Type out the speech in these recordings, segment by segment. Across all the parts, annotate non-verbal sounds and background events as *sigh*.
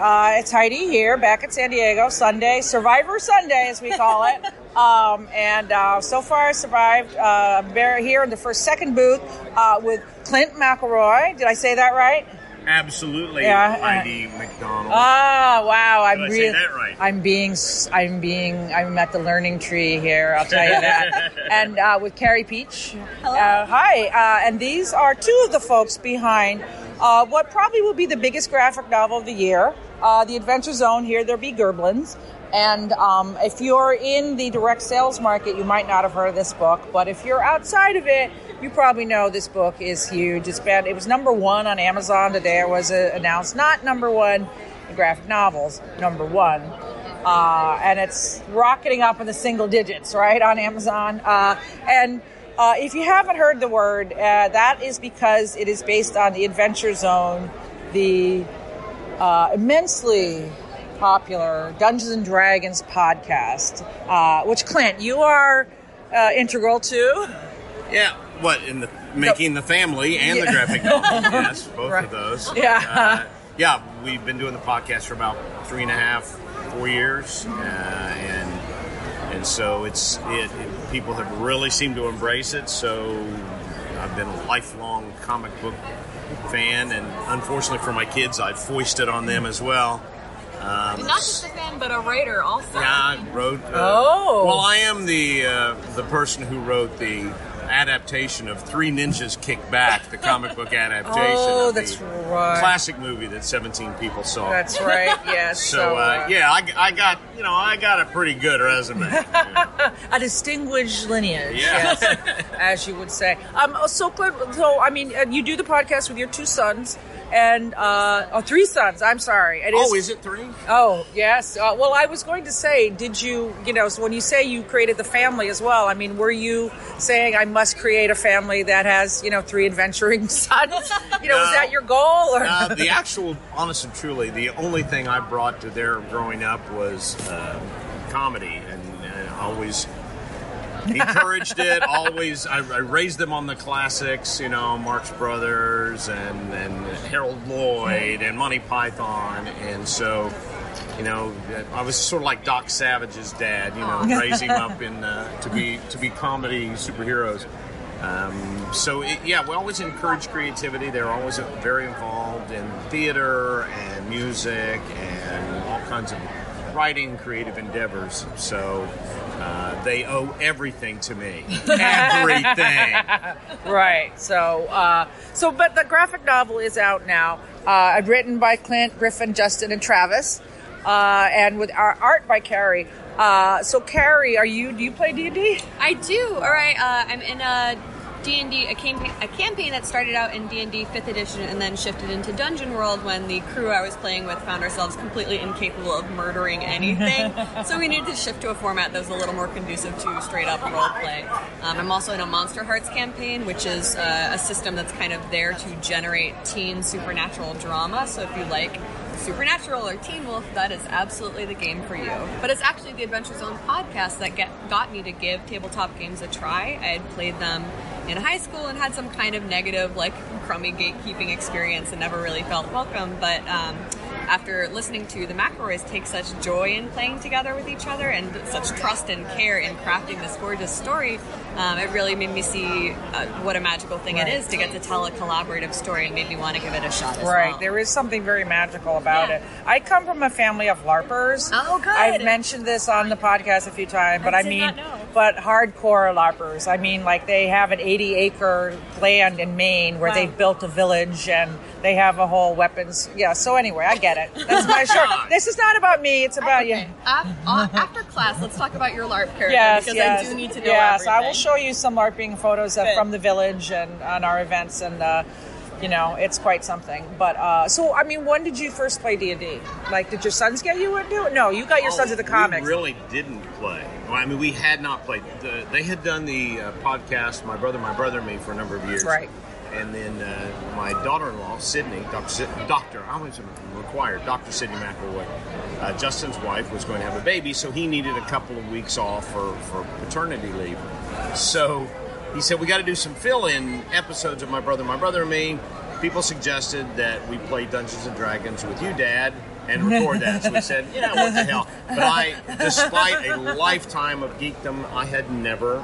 uh, it's Heidi here, back at San Diego, Sunday, Survivor Sunday, as we call it. *laughs* um, and uh, so far, I survived. Uh, I'm here in the first second booth uh, with Clint McElroy. Did I say that right? Absolutely, Yeah, uh, Heidi McDonald. Ah, wow! I'm Did really, right? I'm being, s- I'm being, I'm at the learning tree here. I'll tell you that. *laughs* and uh, with Carey Pietsch. Hello. Uh, hi. Uh, and these are two of the folks behind uh, what probably will be the biggest graphic novel of the year, uh, the Adventure Zone. Here, there be Gerblins. And um, if you're in the direct sales market, you might not have heard of this book. But if you're outside of it, you probably know this book is huge. It's been, it was number one on Amazon today. It was uh, announced, not number one in graphic novels, number one. Uh, and it's rocketing up in the single digits, right, on Amazon. Uh, and uh, if you haven't heard the word, uh, that is because it is based on the Adventure Zone, the uh, immensely popular Dungeons and Dragons podcast, uh, which Clint, you are uh, integral to. yeah, what in the making the family and the graphic *laughs* novel? yes, both Right. of those. Yeah. Uh, yeah. We've been doing the podcast for about three and a half, four years, uh, and and so it's it, it. People have really seemed to embrace it. So I've been a lifelong comic book fan, and unfortunately for my kids, I've foisted on them as well. Um, Not just a fan, but a writer also. Yeah, I wrote. Uh, Oh. Well, I am the uh, the person who wrote the adaptation of Three Ninjas Kick Back, the comic book adaptation. Oh, that's right. Classic movie that 17 people saw. That's right. *laughs* Yes. so, uh, yeah, I, I got you know I got a pretty good resume. *laughs* a distinguished lineage, Yeah. yes, *laughs* as you would say. Um, so, so I mean, uh, you do the podcast with your two sons and uh, oh, three sons. I'm sorry. It oh, is it three? Oh, yes. Uh, well, I was going to say, did you, you know, so when you say you created the family as well, I mean, were you saying I must create a family that has, you know, three adventuring *laughs* sons? You know, was that your goal? Or? Uh, the actual, honest and truly, the only thing I brought to their growing up was uh, comedy, and, and I always *laughs* encouraged it. Always, I, I raised them on the classics, you know, Marx Brothers and and Harold Lloyd and Monty Python, and so. You know, I was sort of like Doc Savage's dad. You know, *laughs* raising up in uh, to be to be comedy superheroes. Um, so it, yeah, we always encourage creativity. They're always very involved in theater and music and all kinds of writing, creative endeavors. So uh, they owe everything to me. *laughs* Everything. Right. So, uh, so, but the graphic novel is out now. Uh, written by Clint, Griffin, Justin, and Travis, uh, and with our art by Carey. Uh, so, Carey, are you? Do you play D and D? I do. All right. Uh, I'm in a D&D, a campaign, a campaign that started out in D&D 5th edition and then shifted into Dungeon World when the crew I was playing with found ourselves completely incapable of murdering anything. *laughs* so we needed to shift to a format that was a little more conducive to straight up role play. Um, I'm also in a Monsterhearts campaign, which is uh, a system that's kind of there to generate teen supernatural drama. So if you like Supernatural or Teen Wolf, that is absolutely the game for you. But it's actually the Adventure Zone podcast that get, got me to give tabletop games a try. I had played them in high school and had some kind of negative, like crummy gatekeeping experience and never really felt welcome. But um, after listening to the McElroys take such joy in playing together with each other and such trust and care in crafting this gorgeous story, um, it really made me see uh, what a magical thing Right. it is to get to tell a collaborative story and made me want to give it a shot as Right. well. There is something very magical about Yeah. it. I come from a family of LARPers. Oh, good. I've mentioned this on the podcast a few times, but I I, mean. But hardcore LARPers. I mean, like they have an 80 acre land in Maine where Wow. they've built a village and they have a whole weapons. Yeah. So anyway, I get it. That's my short. *laughs* This is not about me. It's about you. Okay. Af- uh, after class, let's talk about your LARP character Yes, because yes. I do need to know Yes, everything. I will show you some LARPing photos of, from the village and on our events, and uh, you know, it's quite something. But uh, so, I mean, when did you first play D and D? Like, did your sons get you into it? No, you got your sons Oh, at the comics. We really didn't play. Well, I mean, we had not played. The, they had done the uh, podcast, My Brother, My Brother, and Me, for a number of years. Right. And then uh, my daughter-in-law, Sydnee, Dr. Sid- Doctor, I was required, Dr. Sydnee McElroy, uh, Justin's wife, was going to have a baby, so he needed a couple of weeks off for, for paternity leave. So he said, we got to do some fill-in episodes of My Brother, My Brother, and Me. People suggested that we play Dungeons and Dragons with you, Dad, and record that. So we said, yeah, what the hell? But I, despite a lifetime of geekdom, I had never,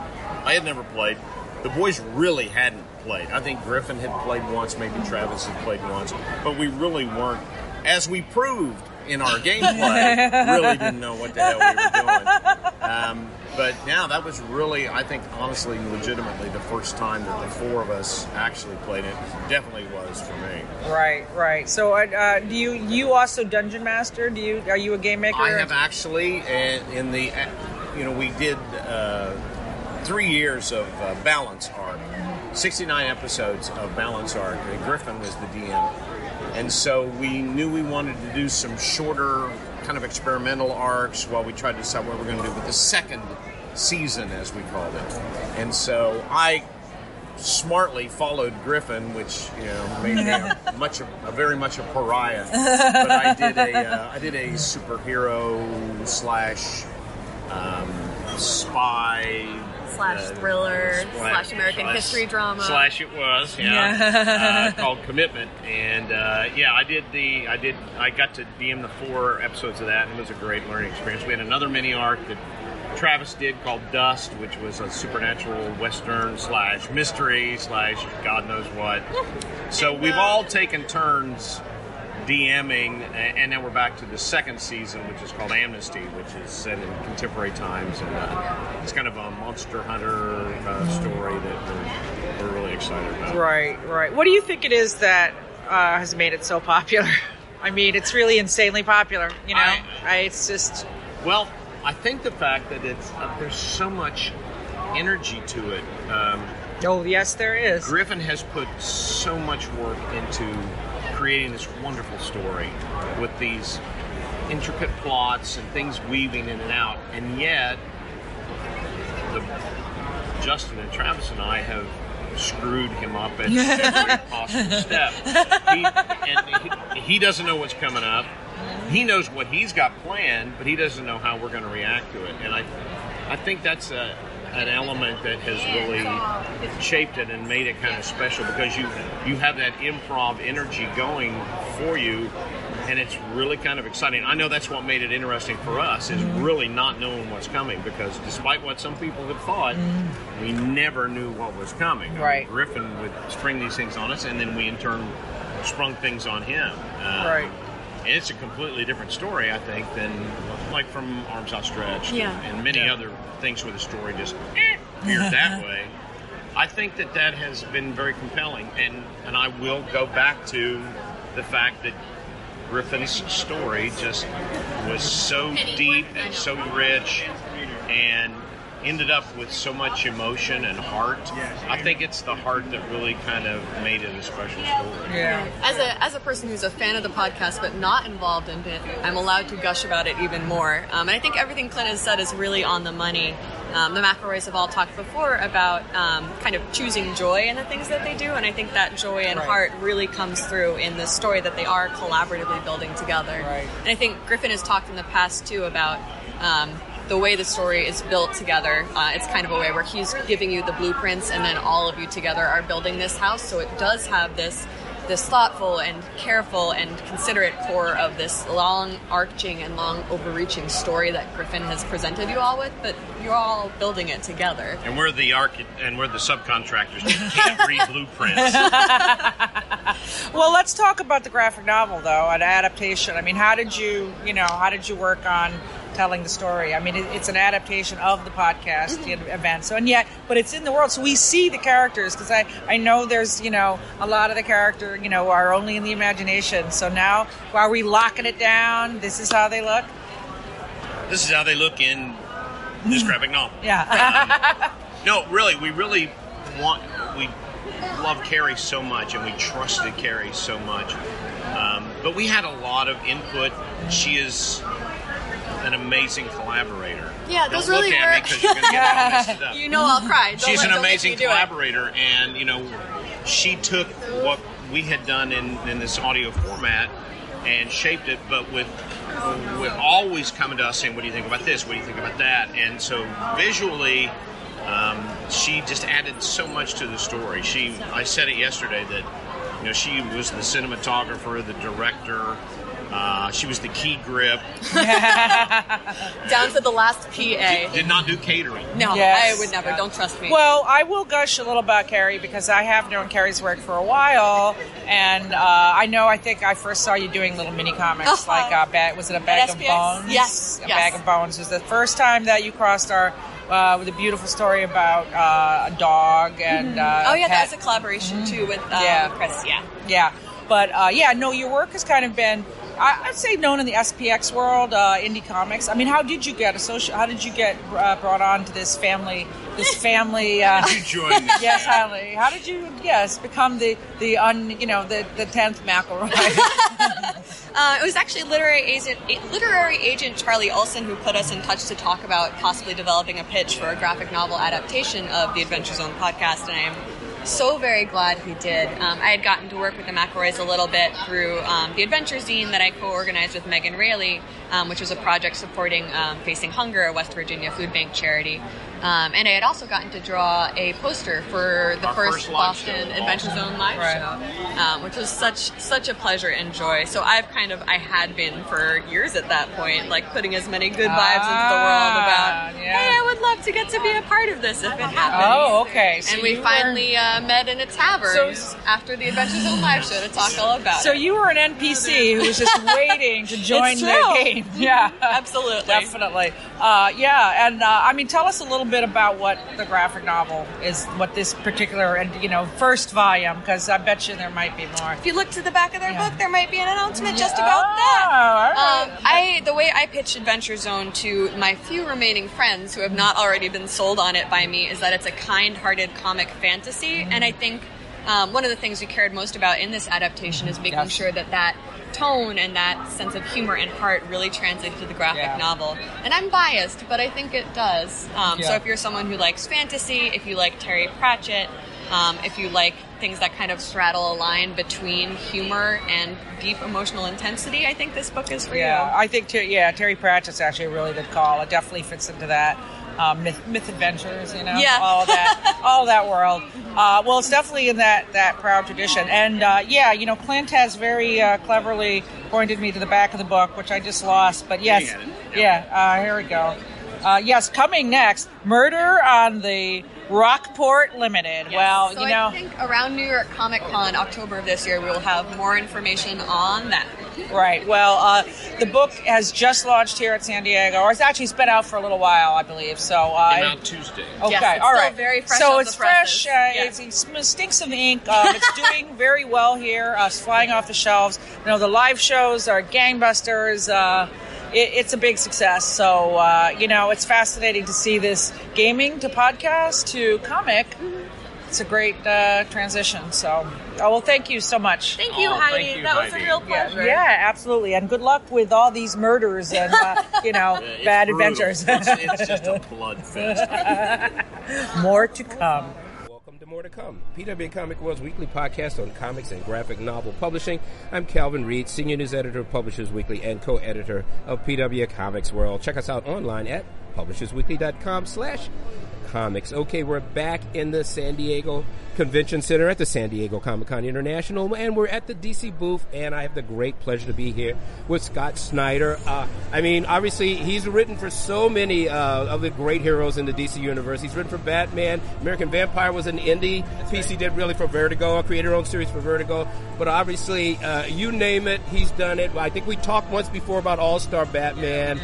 I had never played. The boys really hadn't played. I think Griffin had played once, maybe Travis had played once, but we really weren't, as we proved in our gameplay, really didn't know what the hell we were doing. Um, but yeah, that was really, I think, honestly, legitimately, the first time that the four of us actually played it. Definitely was for me. Right, right. So, uh, uh, do you you also dungeon master? Do you are you a game maker? I have actually, and in the, uh, you know, we did uh, three years of uh, Balance Arc, 69 episodes of Balance Arc. and Griffin was the DM. And so we knew we wanted to do some shorter, kind of experimental arcs while we tried to decide what we're going to do with the second season, as we called it. And so I smartly followed Griffin, which you know made me a, *laughs* much a, a very much a pariah. But I did a uh, I did a superhero slash um, spy Slash uh, thriller, slash- slash American slash- history drama. Slash it was, yeah, uh, *laughs* called Commitment, and uh, yeah, I did the I did I got to DM the four episodes of that, and it was a great learning experience. We had another mini arc that Travis did called Dust, which was a supernatural western slash mystery slash God knows what. *laughs* So we've all taken turns DMing, and then we're back to the second season, which is called Amnesty, which is set in contemporary times, and uh, it's kind of a monster hunter uh, story that we're, we're really excited about. Right, right. What do you think it is that uh, has made it so popular? *laughs* I mean, it's really insanely popular. You know, I- I, it's just Well, I think the fact that it's uh, there's so much energy to it. Um, oh yes, there is. Griffin has put so much work into creating this wonderful story with these intricate plots and things weaving in and out, and yet the, Justin and Travis and I have screwed him up at *laughs* every possible step. He, and he, he doesn't know what's coming up. He knows what he's got planned, but he doesn't know how we're going to react to it. And I, I think that's a, an element that has really shaped it and made it kind of special because you you have that improv energy going for you and it's really kind of exciting. I know that's what made it interesting for us is really not knowing what's coming because despite what some people had thought, we never knew what was coming. I mean, Right. Griffin would spring these things on us and then we in turn sprung things on him. Um, Right. And it's a completely different story, I think, than like from Arms Outstretched Yeah. and, and many Yeah. other things where the story just *laughs* eh, veered that way. I think that that has been very compelling, and and I will go back to the fact that Griffin's story just was so deep and so rich, and ended up with so much emotion and heart. I think it's the heart that really kind of made it a special story. Yeah. As a as a person who's a fan of the podcast but not involved in it, I'm allowed to gush about it even more. Um, and I think everything Clint has said is really on the money. Um, the McElroys have all talked before about um, kind of choosing joy in the things that they do, and I think that joy and Right. heart really comes through in the story that they are collaboratively building together. Right. And I think Griffin has talked in the past too about. Um, the way the story is built together, uh, it's kind of a way where he's giving you the blueprints, and then all of you together are building this house. So it does have this this thoughtful and careful and considerate core of this long arching and long overreaching story that Griffin has presented you all with, but you're all building it together. And we're the arch- and we're the subcontractors that can't read *laughs* blueprints. *laughs* Well, let's talk about the graphic novel, though, an adaptation. I mean, how did you, you know, how did you work on telling the story? I mean, it, it's an adaptation of the podcast the event, so and yet, but it's in the world, so we see the characters because I, I know there's, you know, a lot of the character, you know, are only in the imagination. So now, are we locking it down? This is how they look. this is how they look in this *laughs* graphic novel. Yeah. No, really, we really want we love Carey so much, and we trusted Carey so much. Um, but we had a lot of input. She is an amazing collaborator. Yeah, Don't those look really at me were- 'cause you're gonna get all messed *laughs* up. You know I'll cry. Don't She's let- an don't make amazing me do it. collaborator, and you know, she took what we had done in, in this audio format and shaped it, but with with always coming to us saying, "What do you think about this? What do you think about that?" And so visually, um, she just added so much to the story. She, I said it yesterday that you know she was the cinematographer, the director, Uh, she was the key grip. *laughs* Down to the last PA. Did not do catering. No, Yes. I would never. Don't trust me. Well, I will gush a little about Carey because I have known Carey's work for a while, and uh, I know. I think I first saw you doing little mini comics, Uh-huh. like uh, bag, was it a bag of bones? Yes, a yes. bag of bones was the first time that you crossed our. Uh, with a beautiful story about uh, a dog and uh, oh yeah, pet. that was a collaboration too with um, Yeah. Chris. Yeah. Yeah, but uh, yeah, no, your work has kind of been, I, I'd say, known in the SPX world, uh, indie comics. I mean, how did you get associated? How did you get uh, brought on to this family? This *laughs* family. Uh, You joined this. *laughs* yes, Holly. How did you? Yes, become the the un, you know, the the tenth McElroy. *laughs* Uh, it was actually literary agent, literary agent Charlie Olsen who put us in touch to talk about possibly developing a pitch for a graphic novel adaptation of the Adventure Zone podcast, and I am so very glad he did. Um, I had gotten to work with the McElroys a little bit through um, the Adventure Zine that I co-organized with Megan Rayleigh, um, which was a project supporting um, Facing Hunger, a West Virginia food bank charity. Um, and I had also gotten to draw a poster for the Our first, first Boston show, Adventure Boston. Zone live Right. show, um, which was such such a pleasure and joy. So I've kind of I had been for years at that point, like putting as many good vibes into the world Ah, about, yeah. hey, I would love to get to be a part of this if it happens. oh, okay. So and we you were- finally uh, met in a tavern So- after the Adventure Zone live show to talk all about So it. you were an NPC who was just waiting to *laughs* join It's the true. Game. *laughs* Yeah, Absolutely. definitely. Uh, yeah, and uh, I mean, tell us a little bit about what the graphic novel is, what this particular and you know first volume, because I bet you there might be more. If you look to the back of their Yeah. book, there might be an announcement just Oh, about that. all right. Um, I the way I pitch Adventure Zone to my few remaining friends who have not already been sold on it by me is that it's a kind-hearted comic fantasy, and I think um, one of the things we cared most about in this adaptation is making Yes. sure that that tone and that sense of humor and heart really translated to the graphic Yeah. novel. And I'm biased, but I think it does. Um, So if you're someone who likes fantasy, if you like Terry Pratchett, um, if you like things that kind of straddle a line between humor and deep emotional intensity, I think this book is for Yeah, you. Yeah, I think ter- yeah, Terry Pratchett's actually a really good call. It definitely fits into that um, myth, myth adventures, you know, Yeah. all that, *laughs* all that world. Uh, well, it's definitely in that that proud tradition, and uh, yeah, you know, Clint has very uh, cleverly pointed me to the back of the book, which I just lost. But yes, Looking yeah, uh, here we go. Uh, yes, coming next, Murder on the Rockport Limited. Well, So you know. I think around New York Comic Con, October of this year, we will have more information on that. Right. Well, uh, the book has just launched here at San Diego, or it's actually it's been out for a little while, I believe. So, uh, Came out Tuesday. okay, Yes, it's all still very fresh so it's the fresh. Uh, Yeah. it's, it stinks of ink. Um, it's *laughs* doing very well here. Uh, it's flying off the shelves. You know, the live shows are gangbusters. Uh, it, it's a big success. So, uh, you know, it's fascinating to see this gaming to podcast to comic. It's a great uh, transition. So, oh, well, thank you so much. Thank you, Oh, Heidi. thank you, that was a real pleasure. yeah, absolutely. And good luck with all these murders and, uh, *laughs* you know, It's bad brutal. adventures. it's, it's just a blood fest. *laughs* More to come. Welcome to More to Come, PW Comic World's weekly podcast on comics and graphic novel publishing. I'm Calvin Reid, senior news editor of Publishers Weekly and co-editor of PW Comics World. Check us out online at publishersweekly.com slash comics. Okay, we're back in the San Diego Convention Center at the San Diego Comic Con International, and we're at the DC booth, and I have the great pleasure to be here with Scott Snyder. Uh, I mean, obviously, he's written for so many uh, of the great heroes in the DC universe. He's written for Batman, American Vampire was an indie piece he did really for Vertigo, created her own series for Vertigo, but obviously, uh, you name it, he's done it. I think we talked once before about All Star Batman.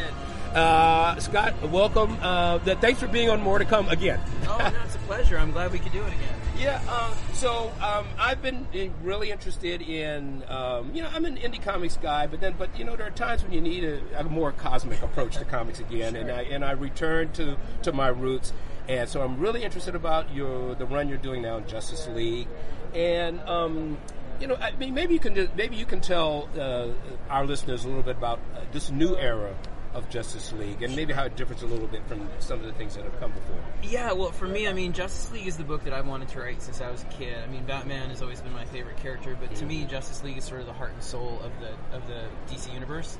Uh, Scott, welcome. Uh, th- thanks for being on More to Come again. Oh, no, it's a pleasure. I'm glad we could do it again. Yeah, uh, so um, I've been uh, really interested in, um, you know, I'm an indie comics guy, but then, but you know, there are times when you need a, a more cosmic approach to comics again, and I and I return to to my roots, and so I'm really interested about your the run you're doing now in Justice League, and um, you know, I mean, maybe you can maybe you can tell uh, our listeners a little bit about uh, this new era of Justice League, and maybe how it differs a little bit from some of the things that have come before. Yeah, well, for me, I mean, Justice League is the book that I've wanted to write since I was a kid. I mean, Batman has always been my favorite character, but to me, Justice League is sort of the heart and soul of the of the DC universe.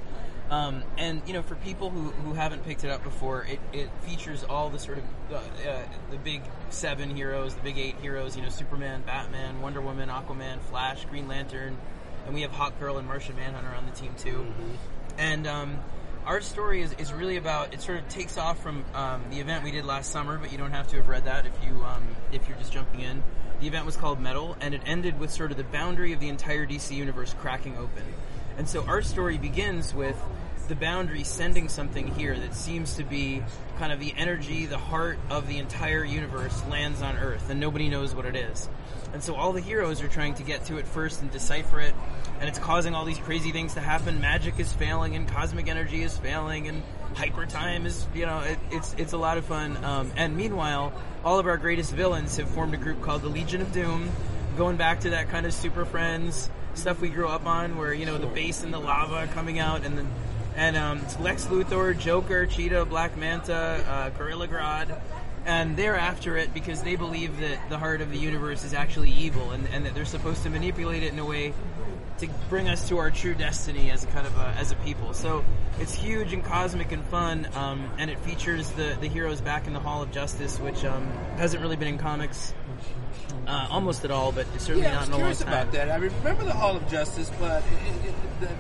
Um, and you know, for people who, who haven't picked it up before, it, it features all the sort of uh, uh, the big seven heroes, the big eight heroes. You know, Superman, Batman, Wonder Woman, Aquaman, Flash, Green Lantern, and we have Hawk Girl and Martian Manhunter on the team too. Mm-hmm. And um, our story is, is really about it. Sort of takes off from um, the event we did last summer, but you don't have to have read that if you um, if you're just jumping in. The event was called Metal, and it ended with sort of the boundary of the entire DC universe cracking open. And so our story begins with the boundary sending something here that seems to be kind of the energy, the heart of the entire universe lands on Earth, and nobody knows what it is. And so all the heroes are trying to get to it first and decipher it, and it's causing all these crazy things to happen. Magic is failing, and cosmic energy is failing, and hyper time is, you know, it, it's it's a lot of fun. Um, and meanwhile, all of our greatest villains have formed a group called the Legion of Doom, going back to that kind of Super Friends stuff we grew up on, where you know the base and the lava coming out, and then and um, Lex Luthor, Joker, Cheetah, Black Manta, uh, Gorilla Grodd, and they're after it because they believe that the heart of the universe is actually evil, and, and that they're supposed to manipulate it in a way to bring us to our true destiny as a kind of a, as a people. So it's huge and cosmic and fun, um, and it features the the heroes back in the Hall of Justice, which um, hasn't really been in comics. Uh, almost at all, but certainly Yeah, not in a long curious time. about that. I remember the Hall of Justice, but it, it, it,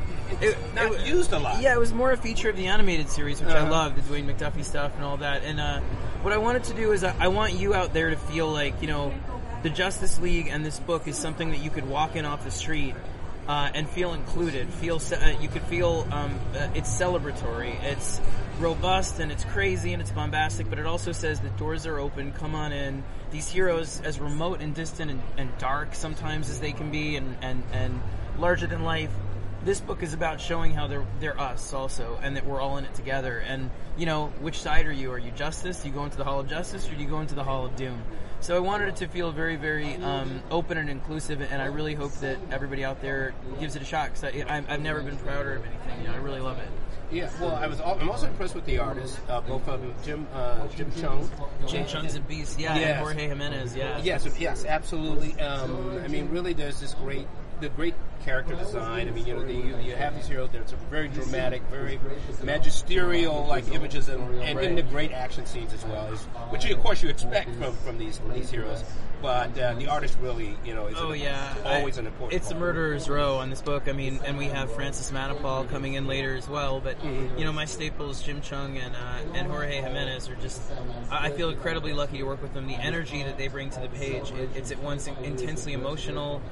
it's It- not used a lot. Yeah, it was more a feature of the animated series, which I Uh-huh. love, the Dwayne McDuffie stuff and all that. And uh, what I wanted to do is I, I want you out there to feel like, you know, the Justice League and this book is something that you could walk in off the street uh, and feel included. Feel uh, you could feel um, uh, it's celebratory. It's robust and it's crazy and it's bombastic, but it also says the doors are open. Come on in. These heroes, as remote and distant and, and dark sometimes as they can be, and, and, and larger than life, this book is about showing how they're they're us also, and that we're all in it together. And you know, which side are you? Are you Justice? Do you go into the Hall of Justice, or do you go into the Hall of Doom? So I wanted it to feel very, very um, open and inclusive, and I really hope that everybody out there gives it a shot because I've never been prouder of anything. You know, I really love it. Yeah, well, I was. al- I'm also impressed with the artists, uh, both of them, Jim uh, Jim Cheung. Jim Cheung's a beast, yeah, Yes. and Jorge Jimenez, yeah. Yes, yes, absolutely. Um, I mean, really, there's this great, the great character design. I mean, you know, the, you, you have these heroes. There's a very dramatic, very magisterial like images, and, and in the great action scenes as well, is, which of course you expect from from these these heroes. But uh, the artist really, you know, is Oh an- yeah, always I- an important. It's a murderer's row on this book. I mean, and we have Francis Manapul coming in later as well. But Mm-hmm. you know, my staples, Jim Cheung and uh, and Jorge Jimenez, are just. I I feel incredibly lucky to work with them. The energy that they bring to the page, it, it's at once intensely emotional.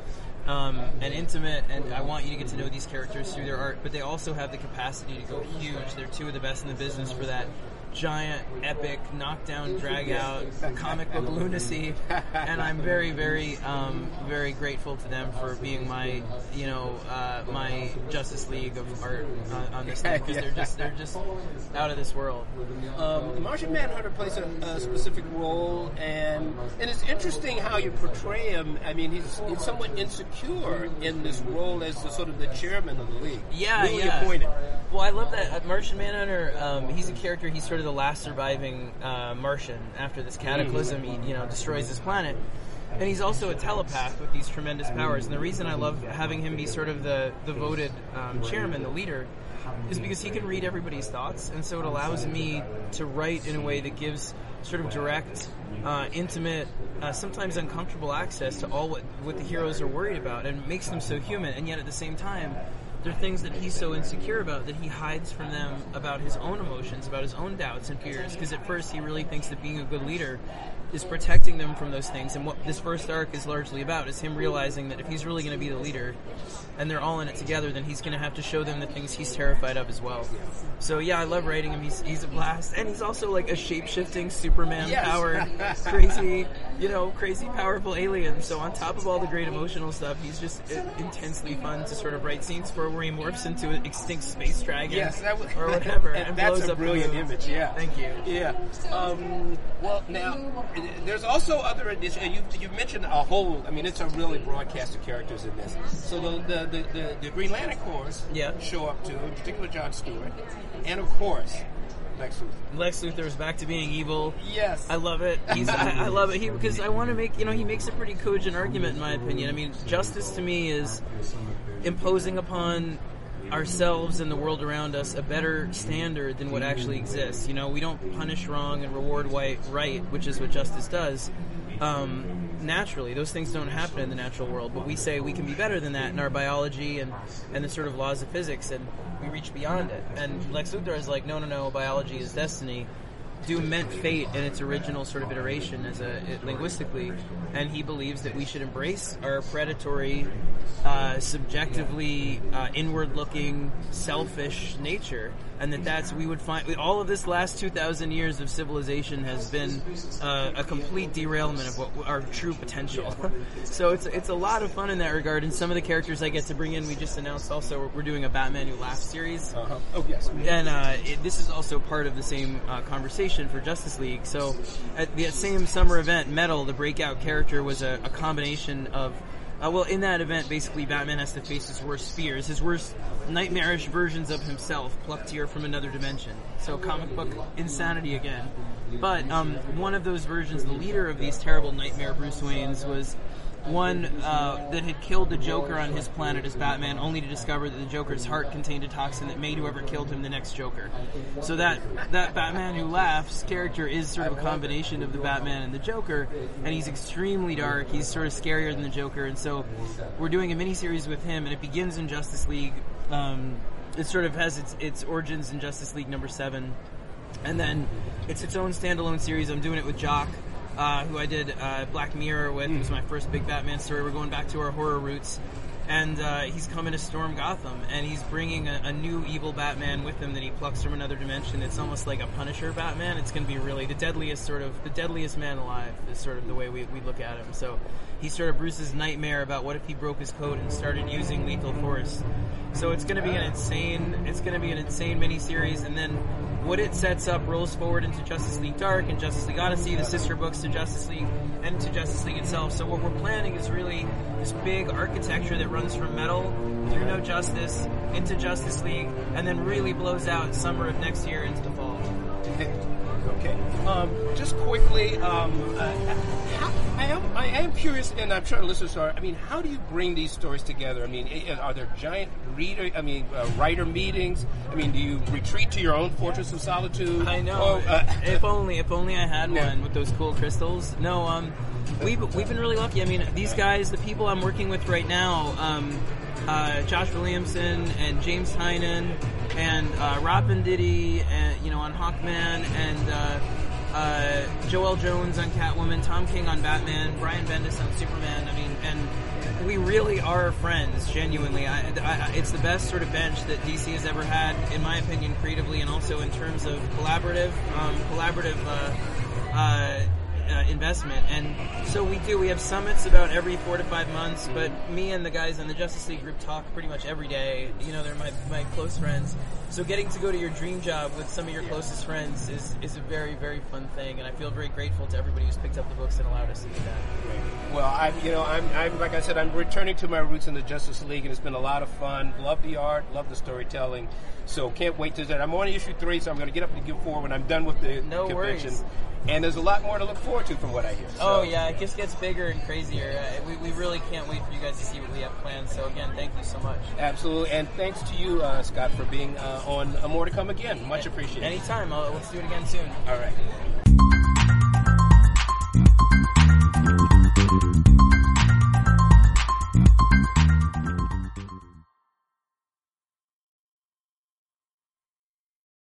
Um, and intimate, and I want you to get to know these characters through their art. But they also have the capacity to go huge. They're two of the best in the business for that giant, epic, knockdown, drag out, comic book *laughs* lunacy. And I'm very, very, um, very grateful to them for being my, you know, uh, my Justice League of art on, on this thing because they're just, they're just out of this world. Um, Martian Manhunter plays a, a specific role, and and it's interesting how you portray him. I mean, he's, he's somewhat insecure in this role as the sort of the chairman of the league. Yeah, newly yeah. appointed. Well, I love that uh, Martian Manhunter. Um, he's a character. He's sort of the last surviving uh, Martian after this cataclysm. He, you know, destroys this planet, and he's also a telepath with these tremendous powers. And the reason I love having him be sort of the the voted um, chairman, the leader, is because he can read everybody's thoughts, and so it allows me to write in a way that gives sort of direct, uh, intimate, uh, sometimes uncomfortable access to all what what the heroes are worried about, and makes them so human. And yet at the same time there are things that he's so insecure about that he hides from them about his own emotions, about his own doubts and fears. Because at first he really thinks that being a good leader is protecting them from those things. And what this first arc is largely about is him realizing that if he's really going to be the leader and they're all in it together, then he's going to have to show them the things he's terrified of as well. So yeah, I love writing him. He's, he's a blast. And he's also like a shape shifting Superman Yes. powered, *laughs* crazy, you know, crazy powerful alien. So on top of all the great emotional stuff, he's just uh, intensely fun to sort of write scenes for where he morphs into an extinct space dragon Yes, that was, or whatever. and *laughs* and that's blows a up brilliant image. Yeah, Thank you. Yeah. Um, well, now there's also other additions. You you mentioned a whole. I mean, it's a really broad cast of characters in this. So the the the, the, the Green Lantern Corps Yeah. show up too, in particular John Stewart, and of course Lex Luthor. Lex Luthor is back to being evil. Yes. I love it. *laughs* He's, I, I love it. He because I want to make you know he makes a pretty cogent argument in my opinion. I mean, justice to me is imposing upon ourselves and the world around us a better standard than what actually exists. You know, we don't punish wrong and reward white right, which is what justice does. um, naturally. Those things don't happen in the natural world, but we say we can be better than that in our biology and, and the sort of laws of physics, and we reach beyond it. And Lex Luthor is like, no, no, no, biology is destiny. Doom meant fate in its original sort of iteration as a it, linguistically, and he believes that we should embrace our predatory, uh, subjectively uh, inward-looking, selfish nature, and that that's we would find all of this last two thousand years of civilization has been uh, a complete derailment of what our true potential. *laughs* so it's it's a lot of fun in that regard, and some of the characters I get to bring in, we just announced also we're, doing a Batman Who Laughs series. Uh-huh. Oh yes. And uh, it, this is also part of the same uh, conversation for Justice League. So at the same summer event, Metal, the breakout character, was a, a combination of. Uh, well, in that event, basically, Batman has to face his worst fears, his worst nightmarish versions of himself, plucked here from another dimension. So, comic book insanity again. But um, one of those versions, the leader of these terrible nightmare Bruce Waynes, was one uh, that had killed the Joker on his planet as Batman, only to discover that the Joker's heart contained a toxin that made whoever killed him the next Joker. So that that Batman who laughs character is sort of a combination of the Batman and the Joker, and he's extremely dark. He's sort of scarier than the Joker, and so we're doing a miniseries with him, and it begins in Justice League. Um, it sort of has its its origins in Justice League number seven, and then it's its own standalone series. I'm doing it with Jock uh, who I did uh, Black Mirror with. It was my first big Batman story. We're going back to our horror roots. And uh, he's coming to storm Gotham, and he's bringing a, a, new evil Batman with him that he plucks from another dimension. It's almost like a Punisher Batman. It's going to be really the deadliest sort of the deadliest man alive is sort of the way we, we look at him. So he's sort of Bruce's nightmare about what if he broke his code and started using lethal force. So it's going to be an insane it's going to be an insane miniseries, and then what it sets up rolls forward into Justice League Dark and Justice League Odyssey, the sister books to Justice League and to Justice League itself. So what we're planning is really this big architecture that runs from Metal through No Justice into Justice League, and then really blows out summer of next year into the. Okay. Um, just quickly, um, uh, how, I am I am curious, and I'm sure listeners are. I mean, how do you bring these stories together? I mean, are there giant reader? I mean, uh, writer meetings? I mean, do you retreat to your own fortress of solitude? I know. Oh, uh, *laughs* if only, if only I had Yeah. one with those cool crystals. No, um, we've we've been really lucky. I mean, these guys, the people I'm working with right now, um, uh, Josh Williamson and James Tynion and uh, Rob Venditti, and you know, on Hawkman and. Uh, uh, Joëlle Jones on Catwoman, Tom King on Batman, Brian Bendis on Superman. I mean, and we really are friends, genuinely. I, I, it's the best sort of bench that DC has ever had, in my opinion, creatively and also in terms of collaborative, um, collaborative uh, uh, uh, investment. And so we do. We have summits about every four to five months. But me and the guys in the Justice League group talk pretty much every day. You know, they're my my close friends. So getting to go to your dream job with some of your closest friends is, is a very, very fun thing, and I feel very grateful to everybody who's picked up the books and allowed us to do that. Well, I, you know, I'm, I'm like I said, I'm returning to my roots in the Justice League, and it's been a lot of fun. Love the art, love the storytelling. So can't wait to that. I'm on issue three, so I'm going to get up to give four when I'm done with the No convention. worries. And there's a lot more to look forward to from what I hear. Oh yeah, it just gets bigger and crazier. Uh, we, we really can't wait for you guys to see what we have planned. So again, thank you so much. Absolutely, and thanks to you, uh, Scott, for being uh, on More to Come again. Much appreciated. Anytime. I'll, let's do it again soon. All right.